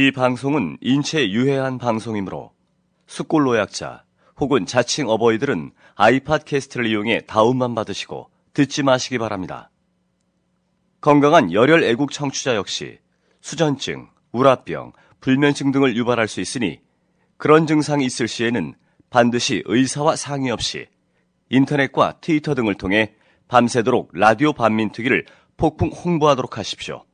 이 방송은 인체에 유해한 방송이므로 숙골 노약자 혹은 자칭 어버이들은 아이팟 캐스트를 이용해 다운만 받으시고 듣지 마시기 바랍니다. 건강한 열혈 애국 청취자 역시 수전증, 우라병, 불면증 등을 유발할 수 있으니 그런 증상이 있을 시에는 반드시 의사와 상의 없이 인터넷과 트위터 등을 통해 밤새도록 라디오 반민특위를 폭풍 홍보하도록 하십시오.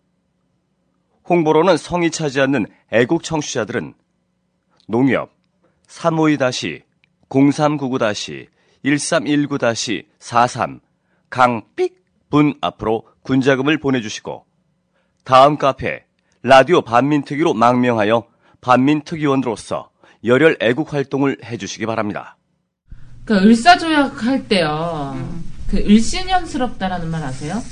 홍보로는 성이 차지 않는 애국 청취자들은 농협 352-0399-1319-43 강삑 분 앞으로 군자금을 보내주시고 다음 카페 라디오 반민특위로 망명하여 반민특위원으로서 열혈 애국 활동을 해주시기 바랍니다. 그 을사조약 할 때요. 그 을신연스럽다라는 말 아세요?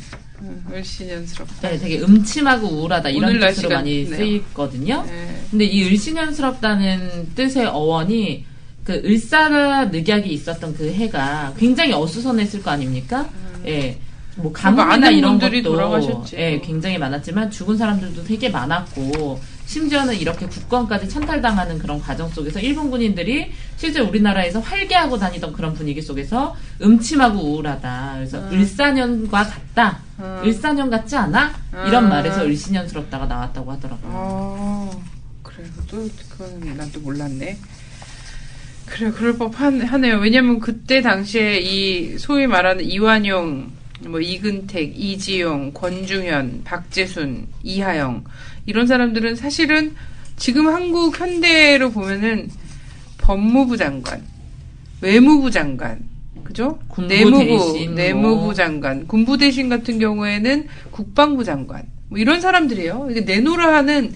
음, 을신연스럽다. 네, 되게 음침하고 우울하다 이런 뜻으로 날씨가 많이. 쓰이거든요. 네. 근데 이 을신연스럽다는 뜻의 어원이 그 을사늑약이 있었던 그 해가 굉장히 어수선했을 거 아닙니까? 예. 뭐 가뭄이나 많은 이런 것도 돌아가셨지. 예, 굉장히 많았지만 죽은 사람들도 되게 많았고 심지어는 이렇게 국권까지 찬탈당하는 그런 과정 속에서 일본 군인들이 실제 우리나라에서 활개하고 다니던 그런 분위기 속에서 음침하고 우울하다. 그래서 음. 을사년과 같다. 을사년 같지 않아? 이런 음. 말에서 을신연스럽다가 나왔다고 하더라고요. 아, 그래. 또, 그건 난 또 몰랐네. 그래, 그럴 법 한, 하네요. 왜냐면 그때 당시에 이, 소위 말하는 이완용, 뭐, 이근택, 이지용, 권중현, 박재순, 이하영, 이런 사람들은 사실은 지금 한국 현대로 보면은 법무부 장관, 외무부 장관, 그죠? 군부 내무부, 대신 뭐. 내무부 장관, 군부 대신 같은 경우에는 국방부 장관, 뭐 이런 사람들이에요. 이게 내노라 하는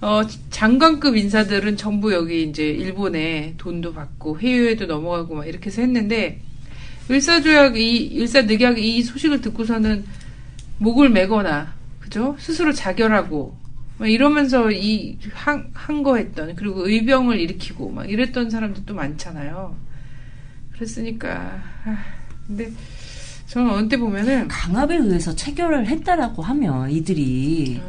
어, 장관급 인사들은 전부 여기 이제 일본에 돈도 받고 해외에도 넘어가고 막 이렇게 해서 했는데 일사조약 이 일사늑약 이 소식을 듣고서는 목을 매거나 그죠 스스로 자결하고 막 이러면서 이 한 거 했던 그리고 의병을 일으키고 막 이랬던 사람들도 많잖아요. 그랬으니까 아, 근데 저는 어느 때 보면은 강압에 의해서 체결을 했다라고 하면 이들이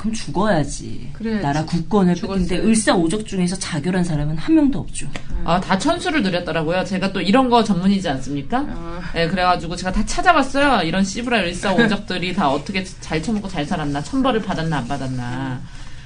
그럼 죽어야지. 그래야지. 나라 국권을 죽었어요. 을사오적 중에서 자결한 사람은 한 명도 없죠. 아, 다 천수를 드렸더라고요. 제가 또 이런 거 전문이지 않습니까? 어, 네, 그래가지고 제가 다 찾아봤어요. 이런 씨부라 을사오적들이 다 어떻게 잘 처먹고 잘 살았나, 천벌을 받았나, 안 받았나.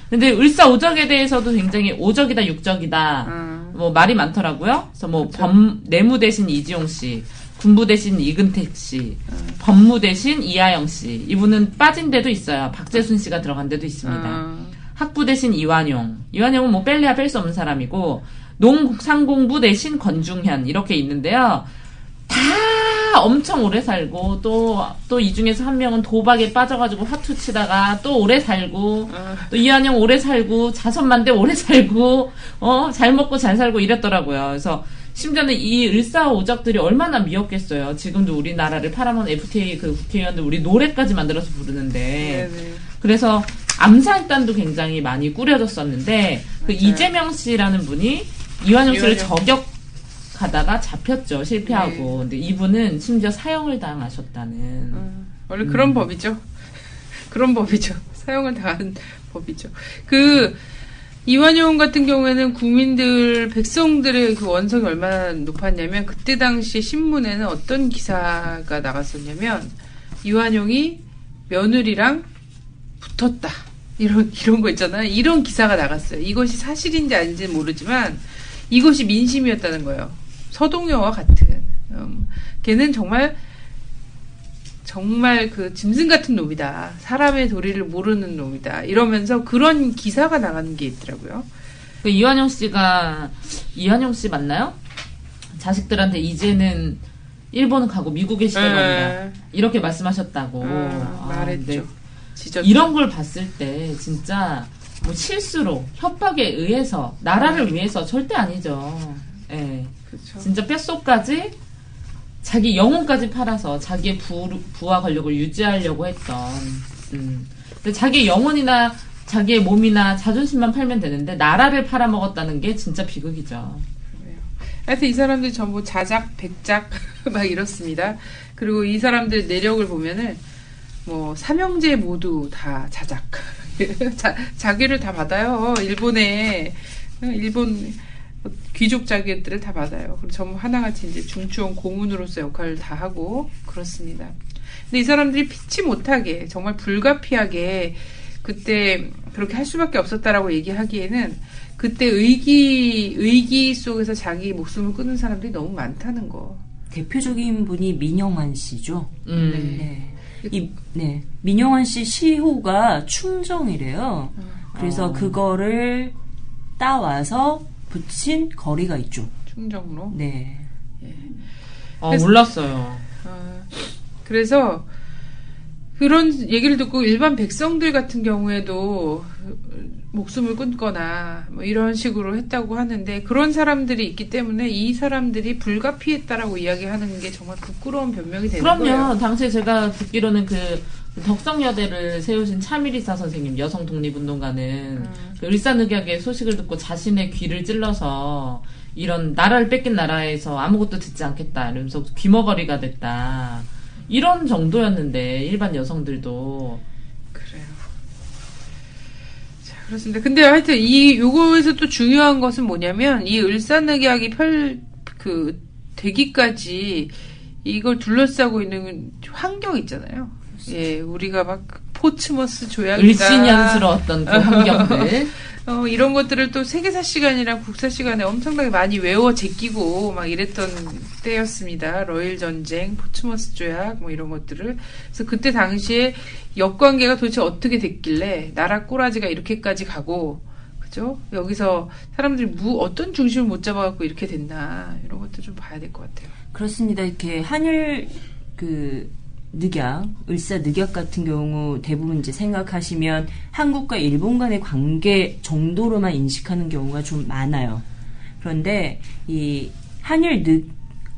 근데 을사오적에 대해서도 굉장히 오적이다, 육적이다, 음. 뭐 말이 많더라고요. 그래서 뭐 범, 내무 대신 이지용 씨, 군부 대신 이근택 씨, 법무 대신 이하영 씨. 이분은 빠진 데도 있어요. 박재순 씨가 들어간 데도 있습니다. 어, 학부 대신 이완용. 이완용은 뭐 뺄래야 뺄 수 없는 사람이고, 농상공부 대신 권중현. 이렇게 있는데요. 다 엄청 오래 살고, 또, 또 이 중에서 한 명은 도박에 빠져가지고 화투 치다가 또 오래 살고, 어. 또 이완용 오래 살고, 자선만대 오래 살고, 어, 잘 먹고 잘 살고 이랬더라고요. 그래서, 심지어는 이 을사오적들이 얼마나 미웠겠어요. 지금도 우리나라를 팔아먹은 FTA 그 국회의원들 우리 노래까지 만들어서 부르는데, 네네. 그래서 암살단도 굉장히 많이 꾸려졌었는데 그. 이재명 씨라는 분이 이완용 씨를. 저격하다가 잡혔죠 실패하고 근데 이분은 심지어 사형을 당하셨다는 음, 원래 그런 법이죠. 그런 법이죠. 사용을 당하는 법이죠. 그 이완용 같은 경우에는 국민들 백성들의 그 원성이 얼마나 높았냐면 그때 당시 신문에는 어떤 기사가 나갔었냐면 이완용이 며느리랑 붙었다. 이런 이런 거 있잖아요. 이런 기사가 나갔어요. 이것이 사실인지 아닌지는 모르지만 이것이 민심이었다는 거예요. 서동요와 같은. 음, 걔는 정말 정말 그 짐승 같은 놈이다. 사람의 도리를 모르는 놈이다. 이러면서 그런 기사가 나가는 게 있더라고요. 그 이완용 씨가 이완용 씨 맞나요? 자식들한테 이제는 일본은 가고 미국에 시대가 네. 이렇게 말씀하셨다고 아, 아, 말했죠. 지졌죠. 이런 걸 봤을 때 진짜 뭐 실수로 협박에 의해서 나라를 위해서 절대 아니죠. 예. 그렇죠. 진짜 뼛속까지 자기 영혼까지 팔아서 자기의 부, 부와 권력을 유지하려고 했던. 음. 근데 자기 영혼이나 자기의 몸이나 자존심만 팔면 되는데 나라를 팔아먹었다는 게 진짜 비극이죠. 하여튼 이 사람들 전부 자작, 백작 막 이렇습니다. 그리고 이 사람들 내력을 보면은 뭐 삼형제 모두 다 자작 자, 자기를 다 받아요. 일본에 일본 귀족 자기들을 다 받아요. 그리고 전부 하나같이 이제 중추원 고문으로서 역할을 다 하고 그렇습니다. 근데 이 사람들이 피치 못하게 정말 불가피하게 그때 그렇게 할 수밖에 없었다라고 얘기하기에는 그때 의기 의기 속에서 자기 목숨을 끊는 사람들이 너무 많다는 거. 대표적인 분이 민영환 씨죠. 음. 네. 이, 네. 민영환 씨 시호가 충정이래요. 그래서 어. 그거를 따와서 붙인 거리가 있죠. 충정로. 네. 어, 그래서- 몰랐어요. 아, 그래서 그런 얘기를 듣고 일반 백성들 같은 경우에도 목숨을 끊거나 뭐 이런 식으로 했다고 하는데 그런 사람들이 있기 때문에 이 사람들이 불가피했다라고 이야기하는 게 정말 부끄러운 변명이 되는 그럼요. 거예요. 당시에 제가 듣기로는 그 덕성여대를 세우신 차미리사 선생님, 여성 독립운동가는 음. 그 일산늑약의 소식을 듣고 자신의 귀를 찔러서 이런 나라를 뺏긴 나라에서 아무것도 듣지 않겠다 이러면서 귀머거리가 됐다. 이런 정도였는데 일반 여성들도 그래요. 자, 그렇습니다. 근데 하여튼 이 요거에서 또 중요한 것은 뭐냐면 이 을사늑약이 펼그 되기까지 이걸 둘러싸고 있는 환경 있잖아요. 예, 우리가 막 포츠머스 조약이다. 을씨년스러웠던 그 환경들. 어, 이런 것들을 또 세계사 시간이랑 국사 시간에 엄청나게 많이 외워 제끼고 막 이랬던 때였습니다. 러일 전쟁, 포츠머스 조약 뭐 이런 것들을. 그래서 그때 당시에 역관계가 도대체 어떻게 됐길래 나라 꼬라지가 이렇게까지 가고 그죠? 여기서 사람들이 무 어떤 중심을 못 잡아갖고 이렇게 됐나 이런 것도 좀 봐야 될 것 같아요. 그렇습니다. 이렇게 한일 그 늑약, 을사 늑약 같은 경우 대부분 이제 생각하시면 한국과 일본 간의 관계 정도로만 인식하는 경우가 좀 많아요. 그런데 이 한일 늑,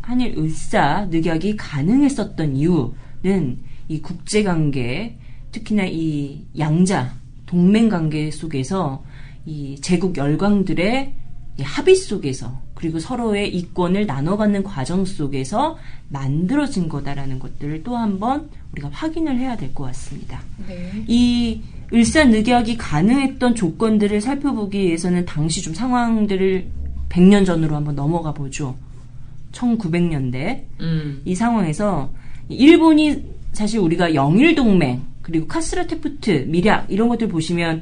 한일 을사 늑약이 가능했었던 이유는 이 국제 관계, 특히나 이 양자 동맹 관계 속에서 이 제국 열강들의 이 합의 속에서 그리고 서로의 이권을 나눠받는 과정 속에서 만들어진 거다라는 것들을 또 한번 우리가 확인을 해야 될 것 같습니다. 네. 이 을사늑약이 가능했던 조건들을 살펴보기 위해서는 당시 좀 상황들을 100년 전으로 한번 넘어가 보죠. 1900년대 음. 이 상황에서 일본이 사실 우리가 영일동맹 그리고 카스라테프트 미략 이런 것들 보시면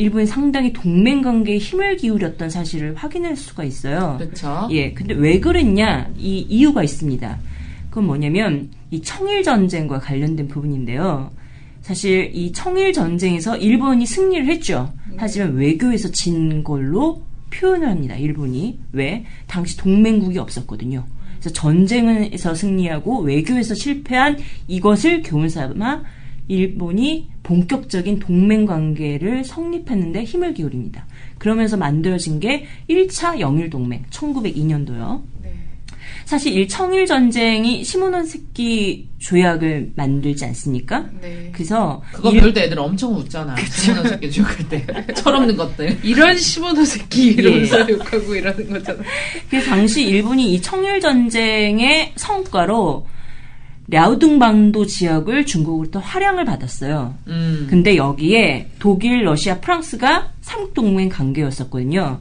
일본이 상당히 동맹 관계에 힘을 기울였던 사실을 확인할 수가 있어요. 그렇죠. 예, 근데 왜 그랬냐? 이 이유가 있습니다. 그건 뭐냐면 이 청일 전쟁과 관련된 부분인데요. 사실 이 청일 전쟁에서 일본이 승리를 했죠. 하지만 외교에서 진 걸로 표현을 합니다. 일본이 왜? 당시 동맹국이 없었거든요. 그래서 전쟁에서 승리하고 외교에서 실패한 이것을 교훈 삼아 일본이 본격적인 동맹 관계를 성립했는데 힘을 기울입니다. 그러면서 만들어진 게 1차 영일 동맹 1902년도요. 네. 사실 일 청일 전쟁이 시모노세키 조약을 만들지 않습니까? 네. 그래서 그거 일- 별때 애들 엄청 웃잖아. 새끼 죽을 때. 철없는 것들. 이런 시모노 새끼 이러면서 예. 욕하고 이러는 거잖아. 그 당시 일본이 이 청일 전쟁의 성과로 랴오둥방도 지역을 중국으로부터 활양을 받았어요. 음. 근데 여기에 독일, 러시아, 프랑스가 삼국동맹 관계였었거든요.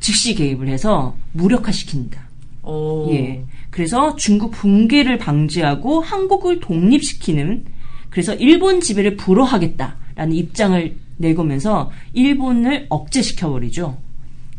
즉시 개입을 해서 무력화시킵니다. 오. 예. 그래서 중국 붕괴를 방지하고 한국을 독립시키는 그래서 일본 지배를 불허하겠다라는 입장을 내거면서 일본을 억제시켜버리죠.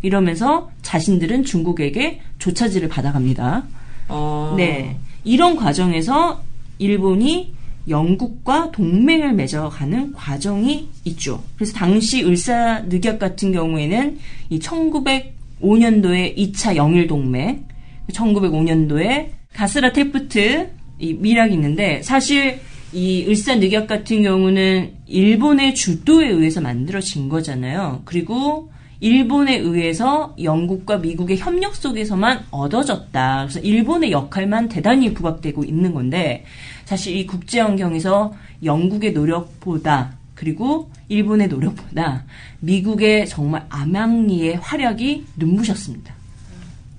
이러면서 자신들은 중국에게 조차지를 받아갑니다. 어. 네. 이런 과정에서 일본이 영국과 동맹을 맺어가는 과정이 있죠. 그래서 당시 을사늑약 같은 경우에는 이 1905년도에 2차 영일 동맹, 1905년도에 가스라 테프트 이 미락이 있는데 사실 이 을사늑약 같은 경우는 일본의 주도에 의해서 만들어진 거잖아요. 그리고 일본에 의해서 영국과 미국의 협력 속에서만 얻어졌다. 그래서 일본의 역할만 대단히 부각되고 있는 건데 사실 이 국제 환경에서 영국의 노력보다 그리고 일본의 노력보다 미국의 정말 암양리의 활약이 눈부셨습니다.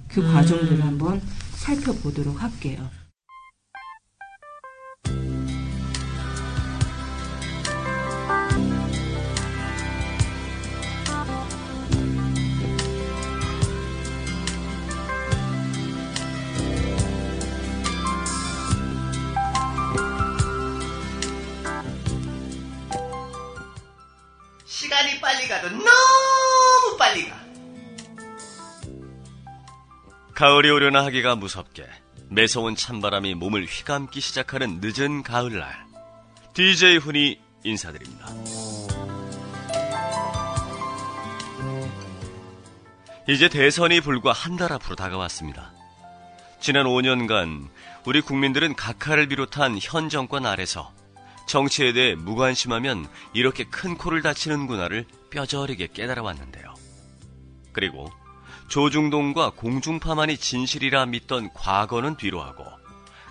그 음. 과정들을 한번 살펴보도록 할게요. 빨리 가도 너무 빨리 가. 가을이 오려나 하기가 무섭게 매서운 찬바람이 몸을 휘감기 시작하는 늦은 가을날 DJ 훈이 인사드립니다. 이제 대선이 불과 한 달 앞으로 다가왔습니다. 지난 5년간 우리 국민들은 각하를 비롯한 현 정권 아래서 정치에 대해 무관심하면 이렇게 큰 코를 다치는구나를 뼈저리게 깨달아 왔는데요. 그리고 조중동과 공중파만이 진실이라 믿던 과거는 뒤로하고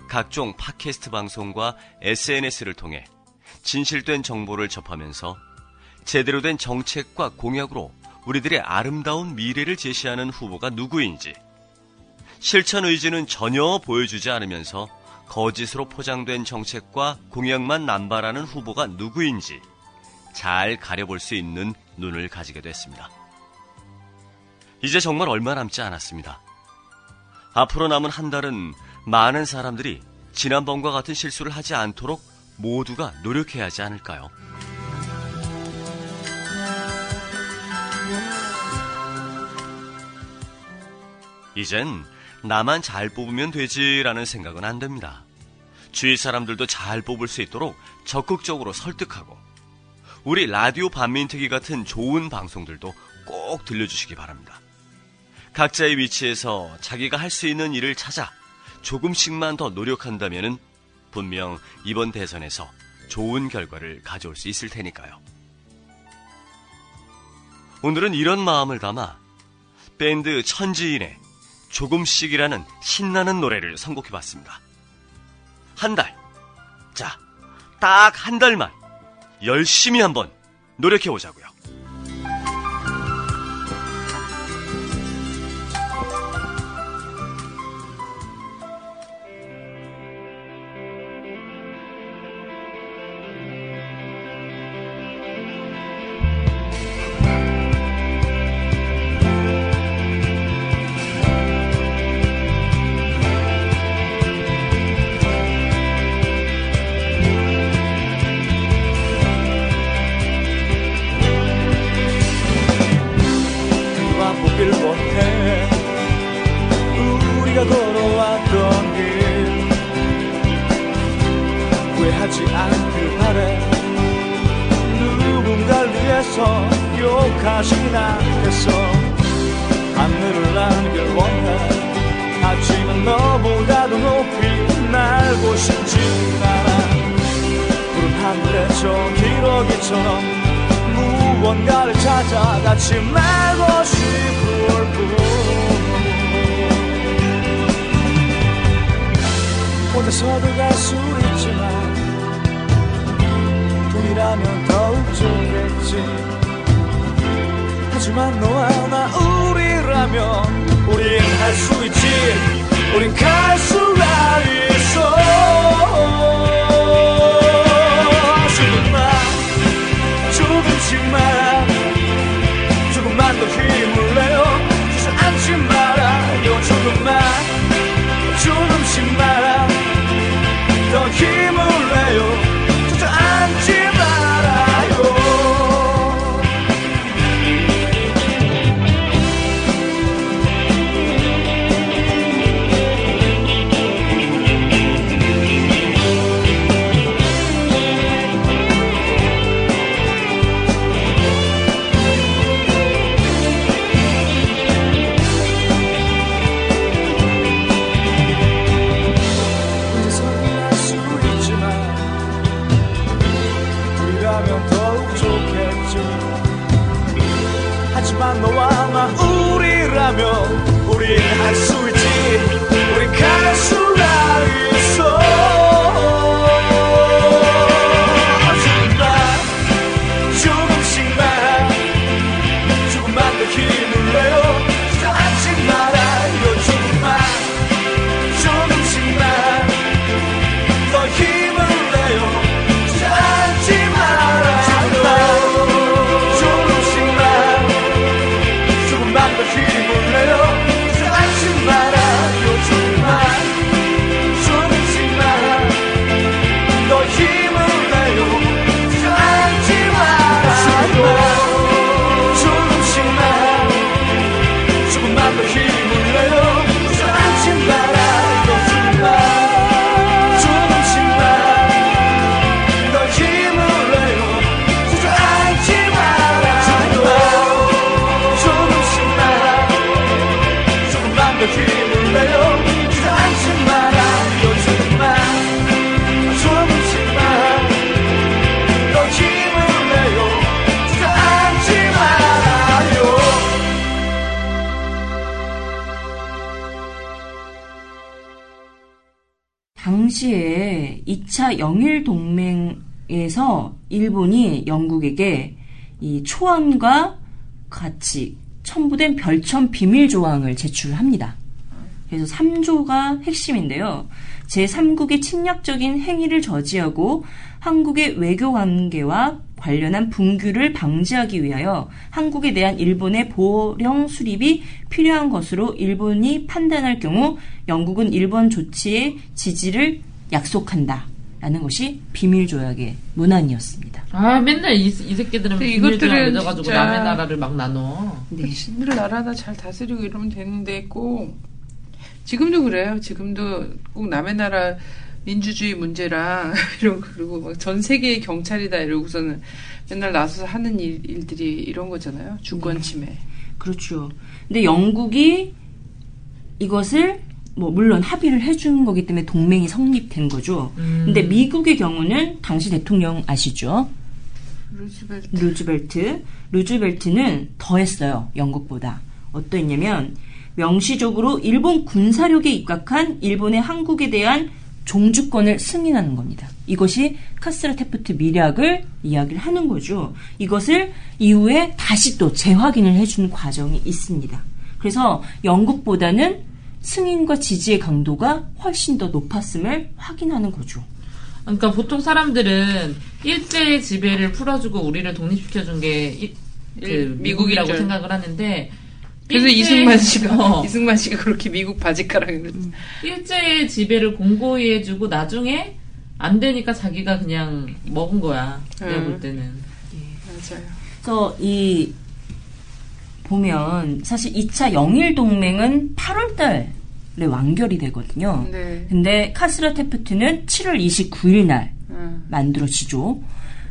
각종 팟캐스트 방송과 SNS를 통해 진실된 정보를 접하면서 제대로 된 정책과 공약으로 우리들의 아름다운 미래를 제시하는 후보가 누구인지 실천 의지는 전혀 보여주지 않으면서 거짓으로 포장된 정책과 공약만 남발하는 후보가 누구인지 잘 가려볼 수 있는 눈을 가지게 됐습니다. 이제 정말 얼마 남지 않았습니다. 앞으로 남은 한 달은 많은 사람들이 지난번과 같은 실수를 하지 않도록 모두가 노력해야 하지 않을까요? 이젠 나만 잘 뽑으면 되지라는 생각은 안 됩니다. 주위 사람들도 잘 뽑을 수 있도록 적극적으로 설득하고 우리 라디오 반민특위 같은 좋은 방송들도 꼭 들려주시기 바랍니다. 각자의 위치에서 자기가 할 수 있는 일을 찾아 조금씩만 더 노력한다면 분명 이번 대선에서 좋은 결과를 가져올 수 있을 테니까요. 오늘은 이런 마음을 담아 밴드 천지인의 조금씩이라는 신나는 노래를 선곡해 봤습니다. 한 달. 자, 딱 한 달만 열심히 한번 노력해 보자고요. 2차 영일 동맹에서 일본이 영국에게 이 초안과 같이 첨부된 별첨 비밀 조항을 제출합니다. 그래서 3조가 핵심인데요. 제3국의 침략적인 행위를 저지하고 한국의 외교 관계와 관련한 분규를 방지하기 위하여 한국에 대한 일본의 보령 수립이 필요한 것으로 일본이 판단할 경우 영국은 일본 조치의 지지를 약속한다. 라는 것이 비밀 조약의 문안이었습니다. 아 맨날 이, 이 새끼들은 근데 비밀 조약 이것들은 맺어가지고 진짜- 남의 나라를 막 나눠. 네. 지들 나라나 잘 다스리고 이러면 되는데 꼭 지금도 그래요. 지금도 꼭 남의 나라 민주주의 문제랑 이런 거 그리고 막 전 세계의 경찰이다 이러고서는 맨날 나서서 하는 일, 일들이 이런 거잖아요. 주권 침해. 그렇죠. 근데 영국이 이것을 뭐 물론 합의를 해준 거기 때문에 동맹이 성립된 거죠. 음. 근데 미국의 경우는 당시 대통령 아시죠? 루즈벨트. 루즈벨트. 루즈벨트는 더 했어요. 영국보다. 어떠했냐면 명시적으로 일본 군사력에 입각한 일본의 한국에 대한 종주권을 승인하는 겁니다. 이것이 카스라 테프트 미략을 이야기를 하는 거죠. 이것을 이후에 다시 또 재확인을 해주는 과정이 있습니다. 그래서 영국보다는 승인과 지지의 강도가 훨씬 더 높았음을 확인하는 거죠. 그러니까 보통 사람들은 일제의 지배를 풀어주고 우리를 독립시켜준 게 이- 그 일- 미국이라고 미국인 줄. 생각을 하는데 그래서 일제- 이승만 씨가 어, 이승만 씨가 그렇게 미국 바지가랑을 음. 일제의 지배를 공고히 해주고 나중에 안 되니까 자기가 그냥 먹은 거야. 내가 음. 볼 때는. 맞아요. 그래서 이 보면 사실 2차 영일 동맹은 8월 달에 완결이 되거든요. 네. 근데 카스라 테프트는 7월 29일 날 음. 만들어지죠.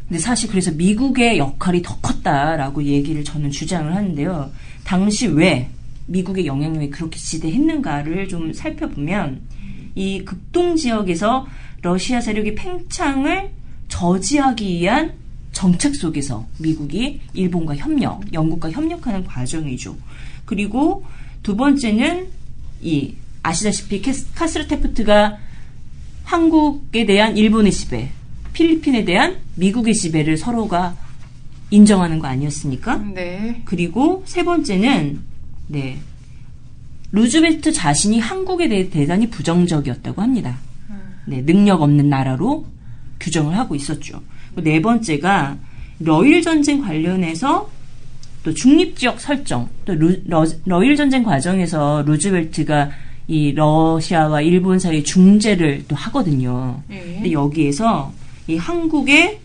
근데 사실 그래서 미국의 역할이 더 컸다라고 얘기를 저는 주장을 하는데요. 당시 왜 미국의 영향력이 그렇게 지대했는가를 좀 살펴보면 이 극동 지역에서 러시아 세력의 팽창을 저지하기 위한 정책 속에서 미국이 일본과 협력, 영국과 협력하는 과정이죠. 그리고 두 번째는 이 아시다시피 캐스- 카스르 테프트가 한국에 대한 일본의 지배, 필리핀에 대한 미국의 지배를 서로가 인정하는 거 아니었습니까? 네. 그리고 세 번째는 네 루즈벨트 자신이 한국에 대해 대단히 부정적이었다고 합니다. 네, 능력 없는 나라로 규정을 하고 있었죠. 네 번째가 러일 전쟁 관련해서 또 중립 지역 설정, 또 루, 러, 일 전쟁 과정에서 루즈벨트가 이 러시아와 일본 사이 중재를 또 하거든요. 예. 근데 여기에서 이 한국의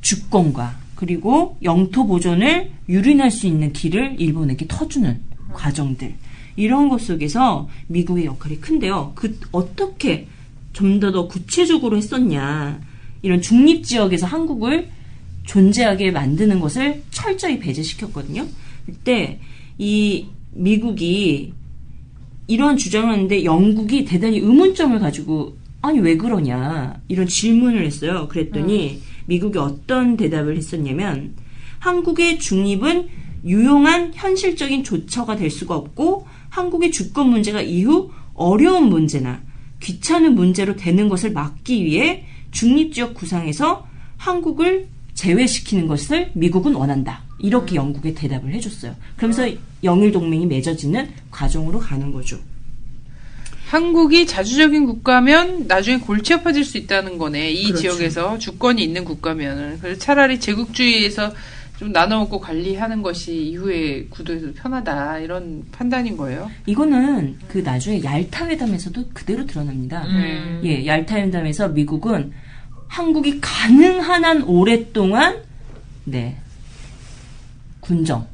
주권과 그리고 영토 보존을 유린할 수 있는 길을 일본에게 터주는 과정들 이런 것 속에서 미국의 역할이 큰데요. 그 어떻게 좀 더 더 구체적으로 했었냐 이런 중립 지역에서 한국을 존재하게 만드는 것을 철저히 배제시켰거든요. 그때 이 미국이 이런 주장을 하는데 영국이 대단히 의문점을 가지고 아니 왜 그러냐 이런 질문을 했어요. 그랬더니 미국이 어떤 대답을 했었냐면 한국의 중립은 유용한 현실적인 조처가 될 수가 없고 한국의 주권 문제가 이후 어려운 문제나 귀찮은 문제로 되는 것을 막기 위해 중립지역 구상에서 한국을 제외시키는 것을 미국은 원한다. 이렇게 영국에 대답을 해줬어요. 그러면서 영일 동맹이 맺어지는 과정으로 가는 거죠. 한국이 자주적인 국가면 나중에 골치 아파질 수 있다는 거네. 이 그렇죠. 지역에서 주권이 있는 국가면은. 그래서 차라리 제국주의에서 좀 나눠 먹고 관리하는 것이 이후의 구도에서 편하다. 이런 판단인 거예요. 이거는 그 나중에 얄타 회담에서도 그대로 드러납니다. 음. 예, 얄타 회담에서 미국은 한국이 가능한 한 오랫동안 네 군정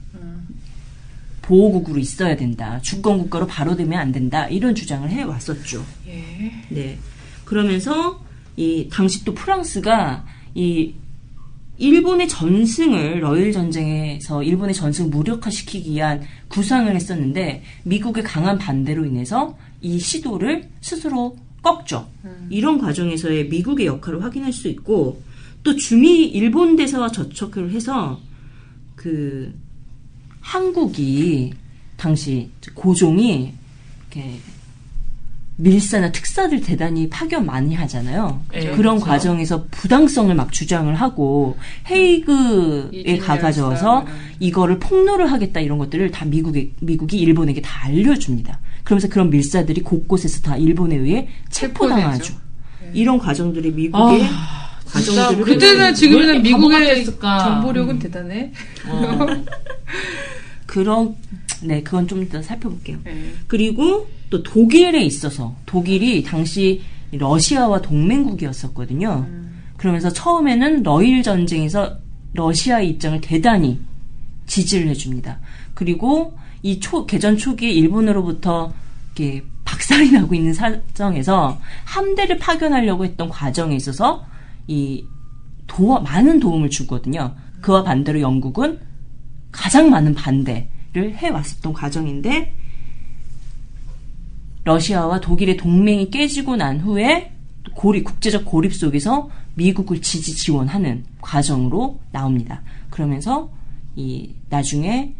보호국으로 있어야 된다. 주권 국가로 바로 되면 안 된다. 이런 주장을 해 왔었죠. 예. 네. 그러면서 이 당시 또 프랑스가 이 일본의 전승을 러일 전쟁에서 일본의 전승을 무력화시키기 위한 구상을 했었는데 미국의 강한 반대로 인해서 이 시도를 스스로 꺾죠. 이런 과정에서의 미국의 역할을 확인할 수 있고 또 주미 일본 대사와 접촉을 해서 그 한국이 당시 고종이 이렇게 밀사나 특사들 대단히 파견 많이 하잖아요. 네, 그런 그렇죠. 과정에서 부당성을 막 주장을 하고 헤이그에 가가져서. 이거를 폭로를 하겠다 이런 것들을 다 미국에 미국이 일본에게 다 알려줍니다. 그러면서 그런 밀사들이 곳곳에서 다 일본에 의해 체포당하죠. 체포되죠. 이런 과정들이 미국의 아, 과정들을 그때나 왜 지금이나 미국의? 정보력은 대단해. 어. 그런 네 그건 좀 이따 살펴볼게요. 네. 그리고 또 독일에 있어서 독일이 당시 러시아와 동맹국이었었거든요. 그러면서 처음에는 러일 전쟁에서 러시아의 입장을 대단히 지지를 해줍니다. 그리고 이 초, 개전 초기에 일본으로부터 이렇게 박살이 나고 있는 사정에서 함대를 파견하려고 했던 과정에 있어서 이 도와, 많은 도움을 주거든요. 그와 반대로 영국은 가장 많은 반대를 해왔었던 과정인데 러시아와 독일의 동맹이 깨지고 난 후에 고립, 국제적 고립 속에서 미국을 지지 지원하는 과정으로 나옵니다. 그러면서 이 나중에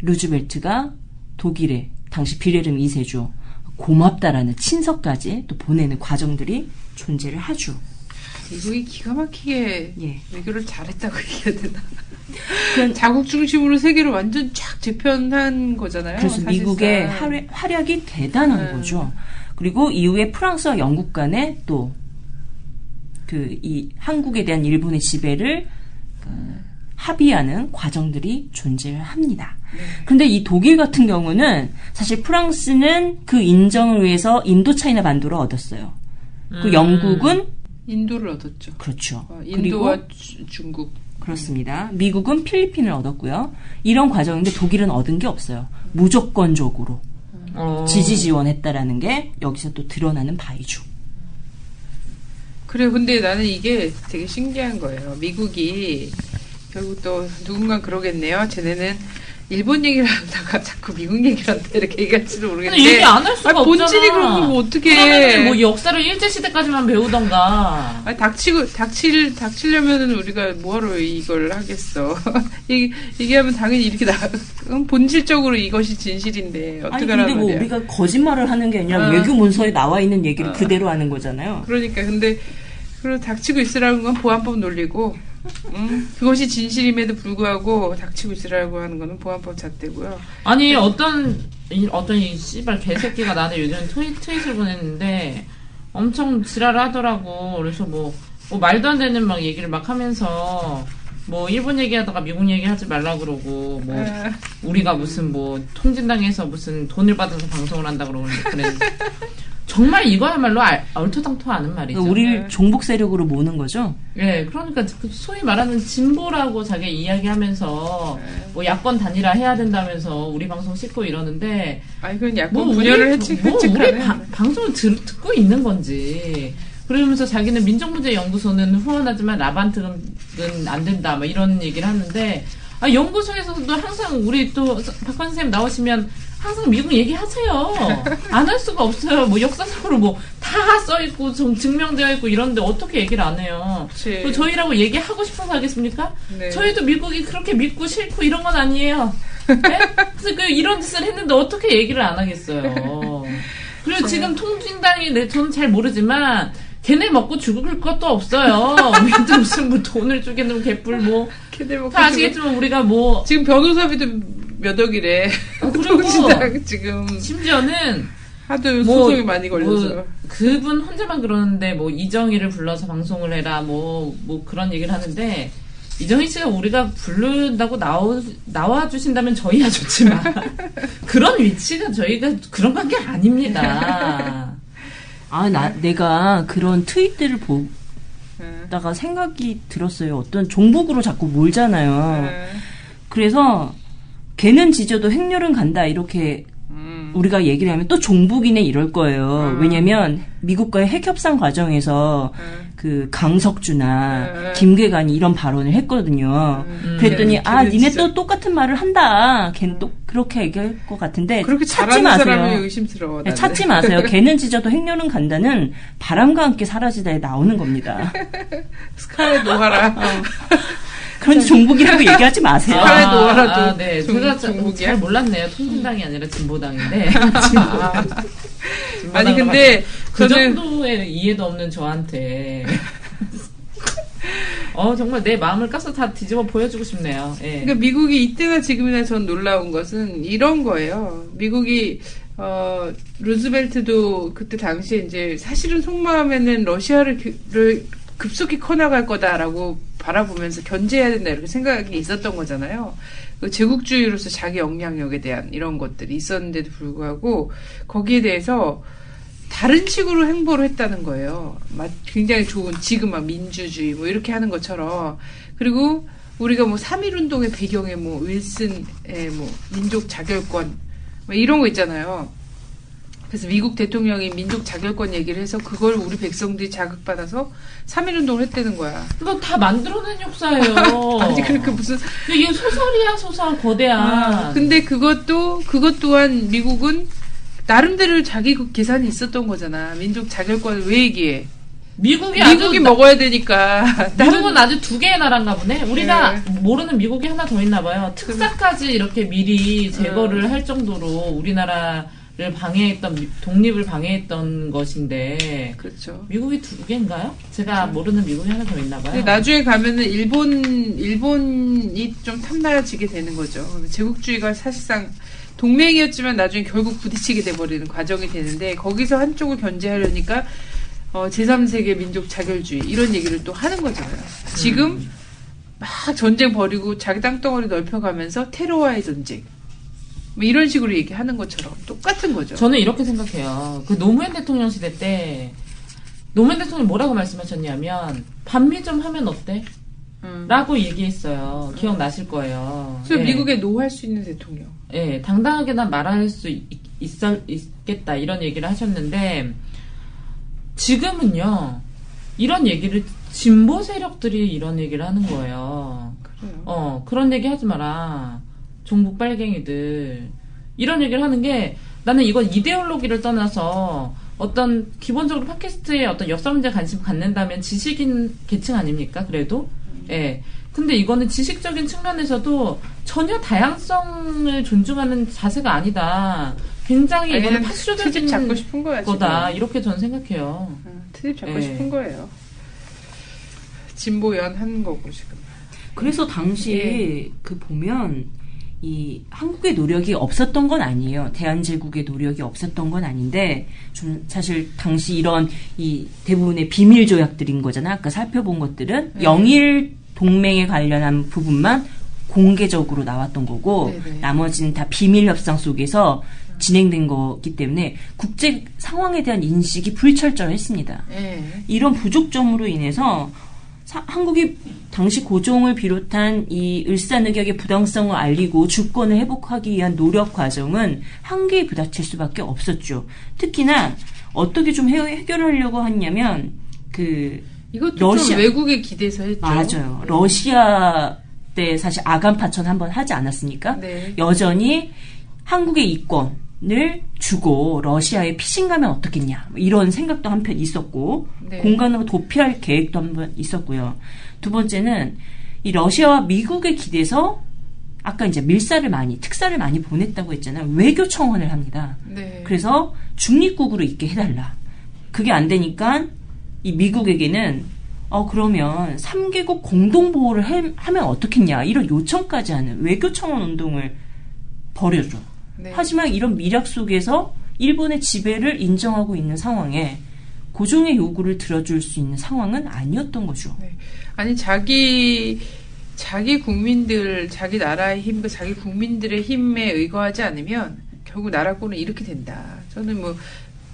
루즈벨트가 독일의 당시 비레름 2세주 고맙다라는 친서까지 또 보내는 과정들이 존재를 하죠. 미국이 기가 막히게 예. 외교를 잘했다고 얘기해야 되나? 그런- 자국 중심으로 세계를 완전 쫙 재편한 거잖아요. 그래서 사실상. 미국의 활- 활약이 대단한 음. 거죠. 그리고 이후에 프랑스와 영국 간에 또 그 이 한국에 대한 일본의 지배를 그 합의하는 과정들이 존재를 합니다. 네. 근데 이 독일 같은 경우는 사실 프랑스는 그 인정을 위해서 인도차이나 반도를 얻었어요. 그 음. 영국은 인도를 얻었죠. 그렇죠. 어, 그리고 인도와 주- 중국. 그렇습니다. 미국은 필리핀을 얻었고요. 이런 과정인데 독일은 얻은 게 없어요. 무조건적으로 어. 지지 지원했다라는 게 여기서 또 드러나는 바이죠. 그래, 근데 나는 이게 되게 신기한 거예요. 미국이 결국 또 누군가 그러겠네요. 쟤네는 일본 얘기를 하다가 자꾸 미국 얘기를 한다 이렇게 얘기할지도 근데 모르겠는데. 얘기 안 할 수가 아니, 없잖아. 본질이 그런 거뭐 어떻게 뭐 역사를 일제 시대까지만 배우던가. 아, 닥치고, 닥칠, 닥치려면은 우리가 뭐하러 이걸 하겠어. 얘기, 얘기하면 당연히 이렇게 나, 음, 본질적으로 이것이 진실인데, 아니 어떻게 근데 하라는 뭐 말이야. 우리가 거짓말을 하는 게 아니라 어. 외교 문서에 나와 있는 얘기를 어. 그대로 하는 거잖아요. 그러니까, 근데, 그리고 닥치고 있으라는 건 보안법 논리고, 음, 그것이 진실임에도 불구하고 닥치고 있으라고 하는 거는 보안법 잣대고요. 아니 어떤 이, 어떤 이 씨발 개새끼가 나한테 요즘 트윗 트윗을 보냈는데 엄청 지랄을 하더라고. 그래서 뭐, 뭐 말도 안 되는 막 얘기를 막 하면서 뭐 일본 얘기하다가 미국 얘기하지 말라 그러고 뭐 아, 우리가 무슨 뭐 통진당에서 무슨 돈을 받아서 방송을 한다 그러고 그랬는데 정말 이거야말로 알- 얼토당토하는 말이죠. 우리를 종북 세력으로 모는 거죠. 예, 그러니까 그 소위 말하는 진보라고 자기 이야기하면서 뭐 야권 단일화 해야 된다면서 우리 방송 씻고 이러는데 아니, 그건 약간 뭐 분열을 우리, 해치, 뭐 우리. 바- 방송을 들, 듣고 있는 건지 그러면서 자기는 민족문제연구소는 후원하지만 라반트는 안 된다 막 이런 얘기를 하는데 아 연구소에서도 항상 우리 또 박관 선생님 나오시면 항상 미국 얘기하세요. 안 할 수가 없어요. 뭐 역사적으로 뭐 다 써 있고 좀 증명되어 있고 이런데 어떻게 얘기를 안 해요? 그 저희라고 얘기하고 싶어서 하겠습니까? 네. 저희도 미국이 그렇게 믿고 싫고 이런 건 아니에요. 네? 그래서 그 이런 짓을 했는데 어떻게 얘기를 안 하겠어요. 그리고 지금 통진당이 내 저는 잘 모르지만 걔네 먹고 죽을 것도 없어요. 우리한테 무슨 뭐 돈을 주겠는 개뿔 뭐. 걔들 먹고 다 아시겠지만 우리가 뭐 지금 변호사비도 몇 억이래. 어, 그리고 지금 심지어는 하도 뭐, 소송이 많이 걸려서. 뭐 그분 혼자만 그러는데 뭐 이정희를 불러서 방송을 해라 뭐뭐 그런 얘기를 하는데 이정희 씨가 우리가 부른다고 나오, 나와 주신다면 저희야 좋지만 그런 위치가 저희가 그런 관계 아닙니다. 아, 나, 내가 그런 트윗들을 응. 보다가 생각이 들었어요. 어떤 종북으로 자꾸 몰잖아요. 응. 그래서 걔는 지져도 행렬은 간다 이렇게 음. 우리가 얘기를 하면 또 종북이네 이럴 거예요. 음. 왜냐면 미국과의 핵 협상 과정에서 응. 그 강석주나 음. 김계관이 이런 발언을 했거든요. 음. 그랬더니 걔는 아 니네 진짜- 또 똑같은 말을 한다. 걔는 또 그렇게 얘기할 것 같은데 그렇게 찾지 마세요. 의심스러워. 네. 찾지 마세요. 걔는 찢어도 행렬은 간다는 바람과 함께 사라지다에 나오는 겁니다. 스카이 노하라. 그런 종북이라고 얘기하지 마세요. 북한에 놓아라도 아, 네. 종- 제가 자- 종북이야? 잘 몰랐네요. 통진당이 아니라 진보당인데. 아, 아니 근데 그 저는 정도의 이해도 없는 저한테. 어, 정말 내 마음을 까서 다 뒤집어 보여주고 싶네요. 예. 그러니까 미국이 이때나 지금이나 전 놀라운 것은 이런 거예요. 미국이 어 루즈벨트도 그때 당시에 이제 사실은 속마음에는 러시아를 기- 를 급속히 커나갈 거다라고 바라보면서 견제해야 된다 이렇게 생각이 있었던 거잖아요. 그 제국주의로서 자기 역량력에 대한 이런 것들이 있었는데도 불구하고 거기에 대해서 다른 식으로 행보를 했다는 거예요. 마- 굉장히 좋은 지금 막 민주주의 뭐 이렇게 하는 것처럼 그리고 우리가 뭐 3.1 운동의 배경에 뭐 윌슨의 뭐 민족 자결권 뭐 이런 거 있잖아요. 그래서 미국 대통령이 민족 자결권 얘기를 해서 그걸 우리 백성들이 자극받아서 3.1운동을 했다는 거야. 이거 다 만들어낸 역사예요. 아니 그러니까 무슨 이게 소설이야, 소설, 거대한. 아, 근데 그것도 그것 또한 미국은 나름대로 자기 그 계산이 있었던 거잖아. 민족 자결권을 왜 얘기해? 미국이 미국이 나- 먹어야 되니까. 미국은 아주 두 개의 나라인가 보네. 우리가 네. 모르는 미국이 하나 더 있나 봐요. 특사까지 이렇게 미리 제거를 할 정도로 우리나라 를 방해했던 미- 독립을 방해했던 것인데 그렇죠. 미국이 두 개인가요? 제가 모르는 미국이 하나 더 있나 봐요. 나중에 가면은 일본 일본이 좀 탐나지게 되는 거죠. 제국주의가 사실상 동맹이었지만 나중에 결국 부딪히게 돼버리는 과정이 되는데 거기서 한쪽을 견제하려니까 어, 제3세계 민족 자결주의 이런 얘기를 또 하는 거잖아요. 지금 막 전쟁 벌이고 자기 땅덩어리 넓혀가면서 테러와의 전쟁 뭐 이런 식으로 얘기하는 것처럼 똑같은 거죠. 저는 이렇게 생각해요. 그 노무현 대통령 시대 때 노무현 대통령이 뭐라고 말씀하셨냐면 반미 좀 하면 어때? 음. 라고 얘기했어요. 기억나실 거예요. 그래서 예. 미국에 노할 수 있는 대통령. 예, 당당하게 난 말할 수 있, 있- 있겠다 이런 얘기를 하셨는데 지금은요 이런 얘기를 진보 세력들이 이런 얘기를 하는 거예요. 그래요. 어 그런 얘기 하지 마라 종북 빨갱이들 이런 얘기를 하는 게 나는 이건 이데올로기를 떠나서 어떤 기본적으로 팟캐스트에 어떤 역사 문제 관심 갖는다면 지식인 계층 아닙니까 그래도 예 근데 이거는 지식적인 측면에서도 전혀 다양성을 존중하는 자세가 아니다 굉장히 이거는 아니면 파쇼적인 트집 잡고 싶은 거야. 지금. 거다 이렇게 저는 생각해요 응, 트집 잡고 예. 싶은 거예요. 진보연 하는 거고 지금. 그래서 당시 예. 그 보면 이 한국의 노력이 없었던 건 아니에요. 대한제국의 노력이 없었던 건 아닌데 좀 사실 당시 이런 이 대부분의 비밀 조약들인 거잖아. 아까 살펴본 것들은 네. 영일 동맹에 관련한 부분만 공개적으로 나왔던 거고 네네. 나머지는 다 비밀 협상 속에서 진행된 거기 때문에 국제 상황에 대한 인식이 불철저했습니다. 예. 이런 부족점으로 인해서 사- 한국이 당시 고종을 비롯한 이 을사늑약의 부당성을 알리고 주권을 회복하기 위한 노력 과정은 한계에 부닥칠 수밖에 없었죠. 특히나 어떻게 좀 해, 해결하려고 했냐면 그 이것도 러시아. 좀 외국에 기대서 했죠. 맞아요. 러시아 때 사실 아간 파천 한번 하지 않았습니까? 네. 여전히 한국의 이권 을 주고 러시아에 피신 가면 어떻겠냐 뭐 이런 생각도 한편 있었고 네. 공간으로 도피할 계획도 한번 있었고요. 두 번째는 이 러시아와 미국에 기대서 아까 이제 밀사를 많이 특사를 많이 보냈다고 했잖아요. 외교 청원을 합니다. 네. 그래서 중립국으로 있게 해달라. 그게 안 되니까 이 미국에게는 어 그러면 3개국 공동 보호를 해- 하면 어떻겠냐 이런 요청까지 하는 외교 청원 운동을 벌여줘. 네. 하지만 이런 미력 속에서 일본의 지배를 인정하고 있는 상황에 고종의 요구를 들어줄 수 있는 상황은 아니었던 거죠. 아니 자기 자기 국민들 자기 나라의 힘, 그 자기 국민들의 힘에 의거하지 않으면 결국 나라권은 이렇게 된다. 저는 뭐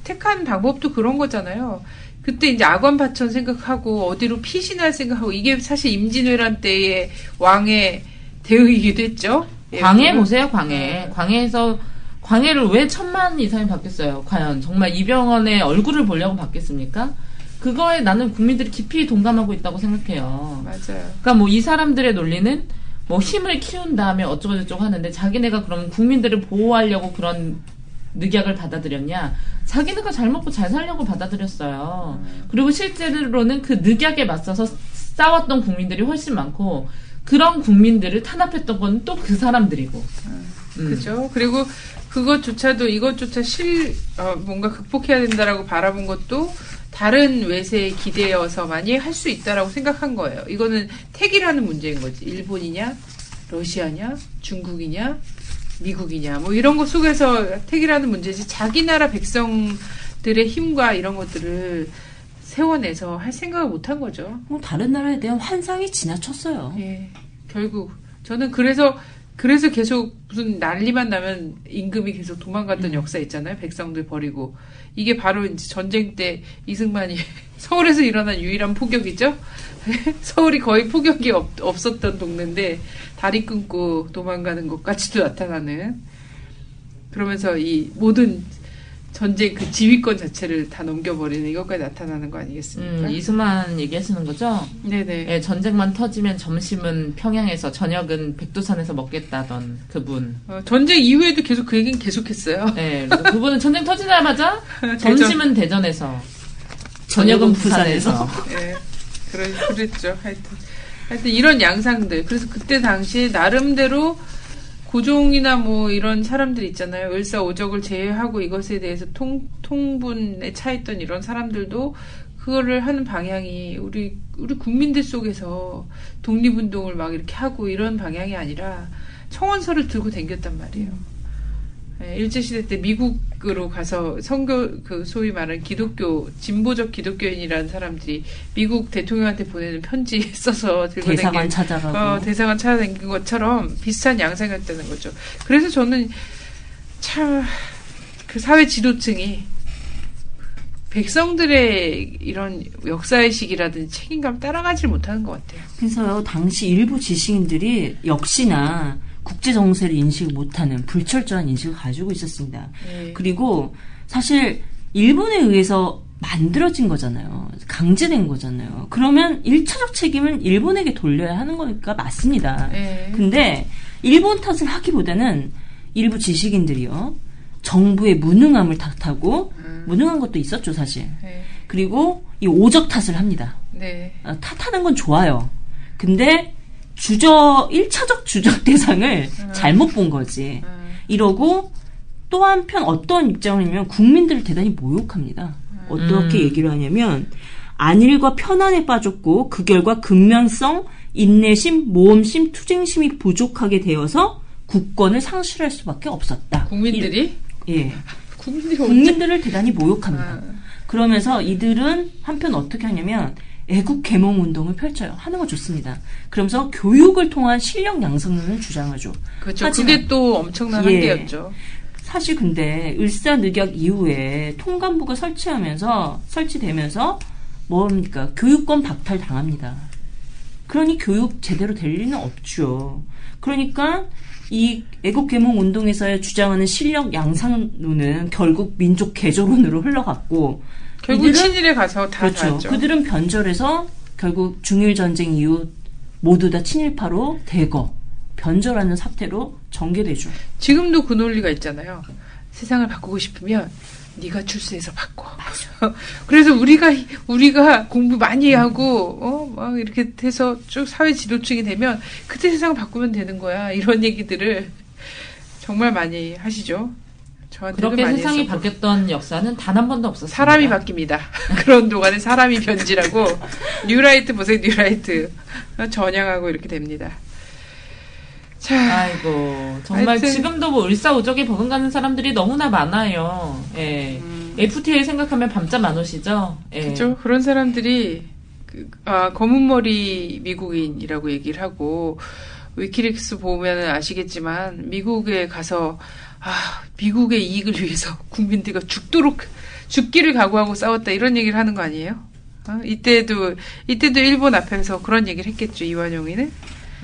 택한 방법도 그런 거잖아요. 그때 이제 악원파천 생각하고 어디로 피신할 생각하고 이게 사실 임진왜란 때의 왕의 대의이기도 했죠. 예, 광해 보세요, 광해. 광해에서 광해를 왜 천만 이상이 받겠어요? 과연 정말 이병헌의 얼굴을 보려고 받겠습니까? 그거에 나는 국민들이 깊이 동감하고 있다고 생각해요. 맞아요. 그러니까 뭐 이 사람들의 논리는 뭐 힘을 키운 다음에 어쩌고 저쩌고 하는데 자기네가 그럼 국민들을 보호하려고 그런 늑약을 받아들였냐? 자기네가 잘 먹고 잘 살려고 받아들였어요. 그리고 실제로는 그 늑약에 맞서서 싸웠던 국민들이 훨씬 많고 그런 국민들을 탄압했던 건 또 그 사람들이고. 음. 그죠. 그리고 그것조차도 이것조차 실, 어, 뭔가 극복해야 된다라고 바라본 것도 다른 외세에 기대어서만이 할 수 있다라고 생각한 거예요. 이거는 택이라는 문제인 거지. 일본이냐, 러시아냐, 중국이냐, 미국이냐, 뭐 이런 것 속에서 택이라는 문제지. 자기 나라 백성들의 힘과 이런 것들을 세워내서 할 생각을 못한 거죠. 뭐 다른 나라에 대한 환상이 지나쳤어요. 예, 결국 저는 그래서 그래서 계속 무슨 난리만 나면 임금이 계속 도망갔던 역사 있잖아요. 백성들 버리고 이게 바로 이제 전쟁 때 이승만이 서울에서 일어난 유일한 포격이죠. 서울이 거의 포격이 없, 없었던 동네인데 다리 끊고 도망가는 것까지도 나타나는 그러면서 이 모든 전쟁 그 지휘권 자체를 다 넘겨버리는 이것까지 나타나는 거 아니겠습니까? 음, 이수만 얘기하시는 거죠? 네네. 예, 전쟁만 터지면 점심은 평양에서 저녁은 백두산에서 먹겠다던 그분. 어, 전쟁 이후에도 계속 그 얘기는 계속했어요. 예, 그래서 그분은 전쟁 터지자마자. 점심은 대전에서 저녁은 부산에서. 예, 그랬죠. 하여튼. 하여튼 이런 양상들. 그래서 그때 당시에 나름대로 고종이나 뭐 이런 사람들 있잖아요. 을사오적을 제외하고 이것에 대해서 통, 통분에 차있던 이런 사람들도 그거를 하는 방향이 우리, 우리 국민들 속에서 독립운동을 막 이렇게 하고 이런 방향이 아니라 청원서를 들고 댕겼단 말이에요. 예, 일제시대 때 미국으로 가서 선교, 그 소위 말하는 기독교, 진보적 기독교인이라는 사람들이 미국 대통령한테 보내는 편지 써서 들고 대사관 찾아가고. 어, 대사관 찾아다닌 것처럼 비슷한 양상이었다는 거죠. 그래서 저는 참 그 사회 지도층이 백성들의 이런 역사의식이라든지 책임감 따라가질 못하는 것 같아요. 그래서요, 당시 일부 지식인들이 역시나 국제 정세를 인식 못하는 불철저한 인식을 가지고 있었습니다. 네. 그리고 사실 일본에 의해서 만들어진 거잖아요. 강제된 거잖아요. 그러면 일차적 책임은 일본에게 돌려야 하는 거니까 맞습니다. 네. 근데 일본 탓을 하기보다는 일부 지식인들이요. 정부의 무능함을 탓하고 음. 무능한 것도 있었죠, 사실. 네. 그리고 이 오적 탓을 합니다. 네. 어, 탓하는 건 좋아요. 근데 주적 1차적 주적 대상을 잘못 본 거지. 음. 이러고 또 한편 어떤 입장이냐면 국민들을 대단히 모욕합니다. 어떻게 음. 얘기를 하냐면 안일과 편안에 빠졌고 그 결과 근면성, 인내심, 모험심, 투쟁심이 부족하게 되어서 국권을 상실할 수밖에 없었다. 국민들이? 이- 예. 국민들이 국민들을 대단히 모욕합니다. 아, 그러면서 이들은 한편 어떻게 하냐면 애국 계몽 운동을 펼쳐요. 하는 거 좋습니다. 그러면서 교육을 통한 실력 양성론을 주장하죠. 그렇죠. 하지만- 그게 또 엄청난 예. 한계였죠. 사실 근데 을사늑약 이후에 통감부가 설치하면서 설치되면서 뭡니까 교육권 박탈 당합니다. 그러니 교육 제대로 될 리는 없죠. 그러니까 이 애국 계몽 운동에서 주장하는 실력 양상론은 결국 민족 개조론으로 흘러갔고 결국 이들은 친일에 가서 다 그렇죠. 닿았죠. 그들은 변절해서 결국 중일 전쟁 이후 모두 다 친일파로 대거 변절하는 사태로 전개되죠. 지금도 그 논리가 있잖아요. 세상을 바꾸고 싶으면 네가 출세해서 바꿔. 그래서 우리가 우리가 공부 많이 하고 어 막 이렇게 해서 쭉 사회 지도층이 되면 그때 세상을 바꾸면 되는 거야. 이런 얘기들을 정말 많이 하시죠. 저한테도 그렇게 많이 세상이 했었고. 바뀌었던 역사는 단 한 번도 없었습니다. 사람이 바뀝니다. 그런 동안에 사람이 변질하고 뉴라이트 보세요, 뉴라이트 전향하고 이렇게 됩니다. 자, 아이고 정말 하여튼- 지금도 뭐 을사오적에 버금가는 사람들이 너무나 많아요. 예. FTA 생각하면 밤잠 안 오시죠? 예. 음. 그죠? 그런 사람들이 그, 아, 검은 머리 미국인이라고 얘기를 하고 위키리크스 보면 아시겠지만 미국에 가서 아, 미국의 이익을 위해서 국민들과 죽도록 죽기를 각오하고 싸웠다 이런 얘기를 하는 거 아니에요? 어? 이때도 이때도 일본 앞에서 그런 얘기를 했겠죠 이완용이는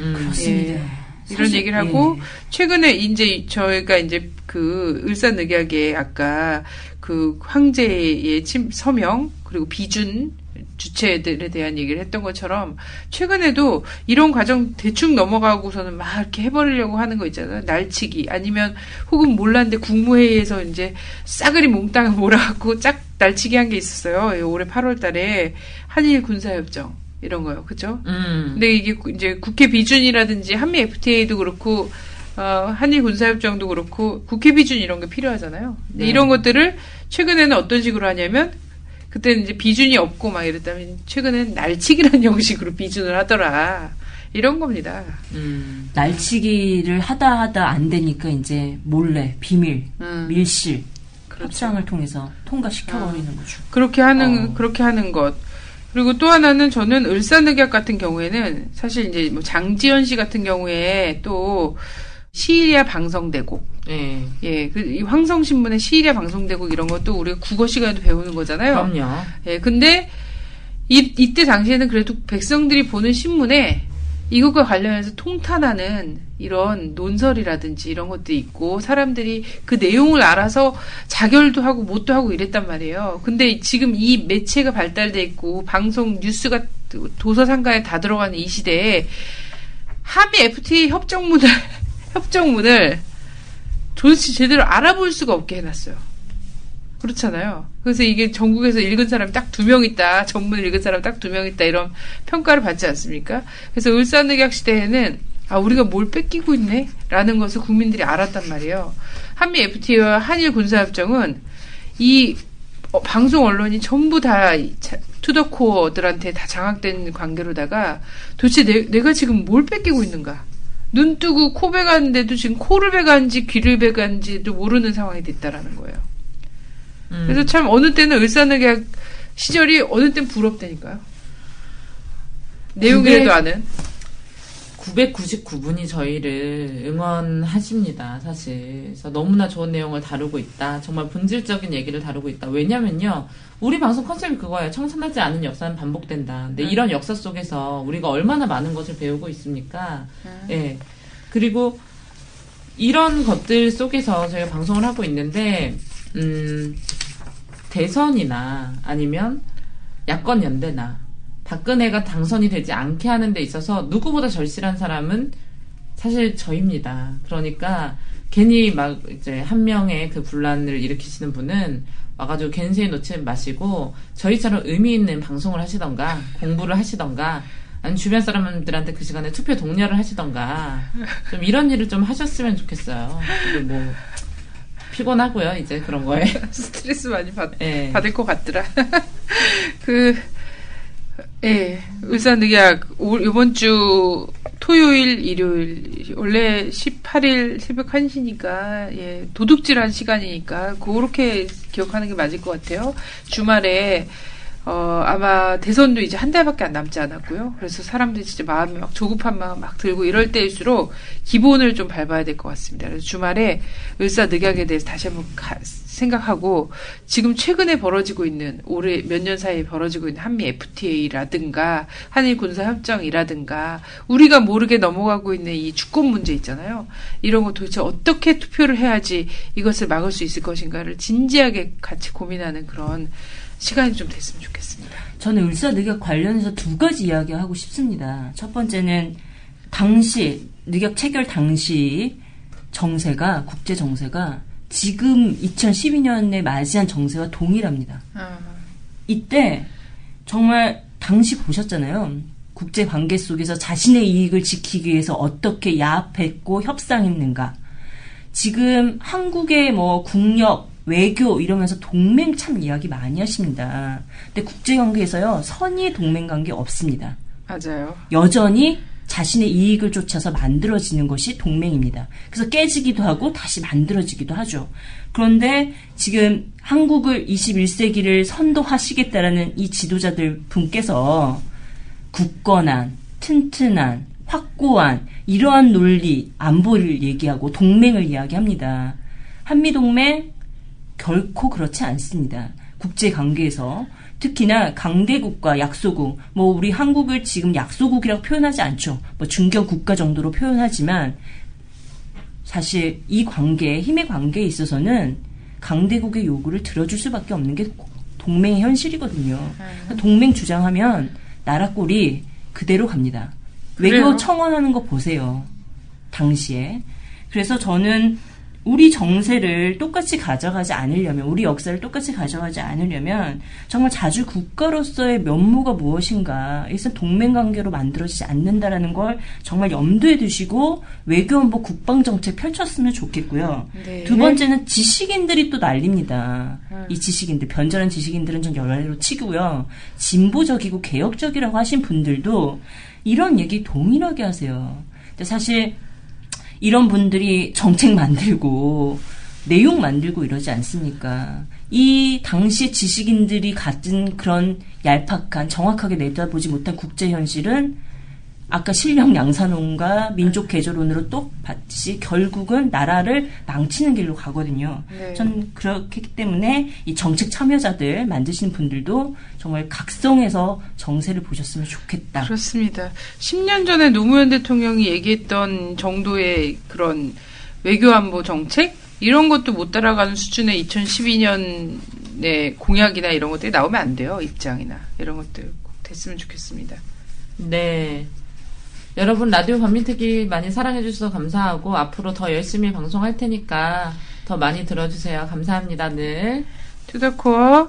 음. 그렇습니다. 예. 이런 사실- 얘기를 하고 예. 최근에 이제 저희가 이제 그 을사늑약에 아까 그 황제의 침, 서명 그리고 비준 주체들에 대한 얘기를 했던 것처럼 최근에도 이런 과정 대충 넘어가고서는 막 이렇게 해버리려고 하는 거 있잖아요. 날치기 아니면 혹은 몰랐는데 국무회의에서 이제 싸그리 몽땅 몰아갖고 짝 날치기 한 게 있었어요. 예, 올해 8월달에 한일 군사협정 이런 거요. 그죠? 음. 근데 이게 구- 이제 국회 비준이라든지 한미 FTA도 그렇고 어, 한일 군사협정도 그렇고 국회 비준 이런 게 필요하잖아요. 네. 이런 것들을 최근에는 어떤 식으로 하냐면 그때는 이제 비준이 없고 막 이랬다면 최근엔 날치기라는 형식으로 비준을 하더라. 이런 겁니다. 음. 날치기를 하다 하다 안 되니까 이제 몰래 비밀 음, 밀실 그렇죠. 협상을 통해서 통과시켜버리는 거죠. 그렇게 하는 어. 그렇게 하는 것. 그리고 또 하나는 저는 을사늑약 같은 경우에는 사실 이제 뭐 장지연 씨 같은 경우에 또 시리아 방송대국 예. 예, 그, 이 황성신문의 시리아 방송대국 이런 것도 우리가 국어 시간에도 배우는 거잖아요. 그럼요. 예, 근데, 이, 이때 당시에는 그래도 백성들이 보는 신문에 이것과 관련해서 통탄하는 이런 논설이라든지 이런 것도 있고, 사람들이 그 내용을 알아서 자결도 하고 못도 하고 이랬단 말이에요. 근데 지금 이 매체가 발달돼 있고, 방송, 뉴스가 도서상가에 다 들어가는 이 시대에, 한미 FTA 협정 문을, 협정문을 도대체 제대로 알아볼 수가 없게 해놨어요. 그렇잖아요. 그래서 이게 전국에서 읽은 사람이 딱 두 명 있다. 전문을 읽은 사람 딱 두 명 있다. 이런 평가를 받지 않습니까? 그래서 을사늑약 시대에는 아 우리가 뭘 뺏기고 있네? 라는 것을 국민들이 알았단 말이에요. 한미 FTA와 한일 군사협정은 이 어, 방송 언론이 전부 다 투더코어들한테 다 장악된 관계로다가 도대체 내, 내가 지금 뭘 뺏기고 있는가? 눈 뜨고 코 베가는데도 지금 코를 베간지 귀를 베간지도 모르는 상황이 됐다라는 거예요. 음. 그래서 참 어느 때는 을사늑약 시절이 어느 땐 부럽다니까요. 내용이라도 아는. 999분이 저희를 응원하십니다, 사실. 그래서 너무나 좋은 내용을 다루고 있다. 정말 본질적인 얘기를 다루고 있다. 왜냐면요. 우리 방송 컨셉이 그거예요. 청산하지 않은 역사는 반복된다. 근데 이런 역사 속에서 우리가 얼마나 많은 것을 배우고 있습니까? 예. 그리고 이런 것들 속에서 저희가 방송을 하고 있는데, 음, 대선이나 아니면 야권 연대나 박근혜가 당선이 되지 않게 하는 데 있어서 누구보다 절실한 사람은 사실 저입니다. 그러니까 괜히 막 이제 한 명의 그 분란을 일으키시는 분은 와가지고 겐세에 놓지 마시고 저희처럼 의미 있는 방송을 하시던가 공부를 하시던가 아니 주변 사람들한테 그 시간에 투표 독려를 하시던가 좀 이런 일을 좀 하셨으면 좋겠어요. 뭐 피곤하고요 이제 그런 거에. 스트레스 많이 받, 예. 받을 것 같더라. 그, 예, 을사늑약, 올- 이번 주 토요일, 일요일, 원래 18일 새벽 1시니까, 예, 도둑질한 시간이니까, 그렇게 기억하는 게 맞을 것 같아요. 주말에, 어, 아마 대선도 이제 한 달밖에 안 남지 않았고요. 그래서 사람들이 진짜 마음이 막 조급한 마음 막 들고 이럴 때일수록 기본을 좀 밟아야 될 것 같습니다. 그래서 주말에 을사늑약에 대해서 다시 한번 가- 생각하고 지금 최근에 벌어지고 있는 올해 몇 년 사이에 벌어지고 있는 한미 FTA라든가 한일 군사 협정이라든가 우리가 모르게 넘어가고 있는 이 주권 문제 있잖아요. 이런 거 도대체 어떻게 투표를 해야지 이것을 막을 수 있을 것인가를 진지하게 같이 고민하는 그런 시간이 좀 됐으면 좋겠습니다. 저는 을사늑약 관련해서 두 가지 이야기하고 싶습니다. 첫 번째는 당시 늑약 체결 당시 정세가 국제 정세가 지금 2012년에 맞이한 정세와 동일합니다. 아, 이때 정말 당시 보셨잖아요. 국제 관계 속에서 자신의 이익을 지키기 위해서 어떻게 야합했고 협상했는가. 지금 한국의 뭐 국력, 외교 이러면서 동맹 참 이야기 많이 하십니다. 근데 국제 관계에서요. 선의 동맹 관계 없습니다. 맞아요. 여전히 자신의 이익을 쫓아서 만들어지는 것이 동맹입니다. 그래서 깨지기도 하고 다시 만들어지기도 하죠. 그런데 지금 한국을 21세기를 선도하시겠다라는 이 지도자들 분께서 굳건한, 튼튼한, 확고한 이러한 논리, 안보를 얘기하고 동맹을 이야기합니다. 한미동맹 결코 그렇지 않습니다. 국제 관계에서 특히나 강대국과 약소국, 뭐 우리 한국을 지금 약소국이라고 표현하지 않죠. 뭐 중견 국가 정도로 표현하지만 사실 이 관계, 힘의 관계에 있어서는 강대국의 요구를 들어줄 수밖에 없는 게 동맹의 현실이거든요. 동맹 주장하면 나라 꼴이 그대로 갑니다. 그래요? 외교 청원하는 거 보세요. 당시에. 그래서 저는 우리 정세를 똑같이 가져가지 않으려면, 우리 역사를 똑같이 가져가지 않으려면, 정말 자주 국가로서의 면모가 무엇인가, 일단 동맹관계로 만들어지지 않는다라는 걸 정말 염두에 두시고, 외교안보 국방정책 펼쳤으면 좋겠고요. 네. 두 번째는 지식인들이 또 난립니다. 이 지식인들, 변절한 지식인들은 전 연락으로 치고요. 진보적이고 개혁적이라고 하신 분들도 이런 얘기 동일하게 하세요. 근데 사실 이런 분들이 정책 만들고 내용 만들고 이러지 않습니까? 이 당시 지식인들이 가진 그런 얄팍한 정확하게 내다보지 못한 국제 현실은 아까 실력 양산론과 민족 개조론으로 똑같이 결국은 나라를 망치는 길로 가거든요. 네. 전 그렇기 때문에 이 정책 참여자들 만드시는 분들도 정말 각성해서 정세를 보셨으면 좋겠다. 그렇습니다. 10년 전에 노무현 대통령이 얘기했던 정도의 그런 외교안보 정책 이런 것도 못 따라가는 수준의 2012년의 공약이나 이런 것들이 나오면 안 돼요. 입장이나 이런 것들 꼭 됐으면 좋겠습니다. 네. 여러분 라디오 반민특위 많이 사랑해 주셔서 감사하고 앞으로 더 열심히 방송할 테니까 더 많이 들어주세요. 감사합니다. 늘. 투더코어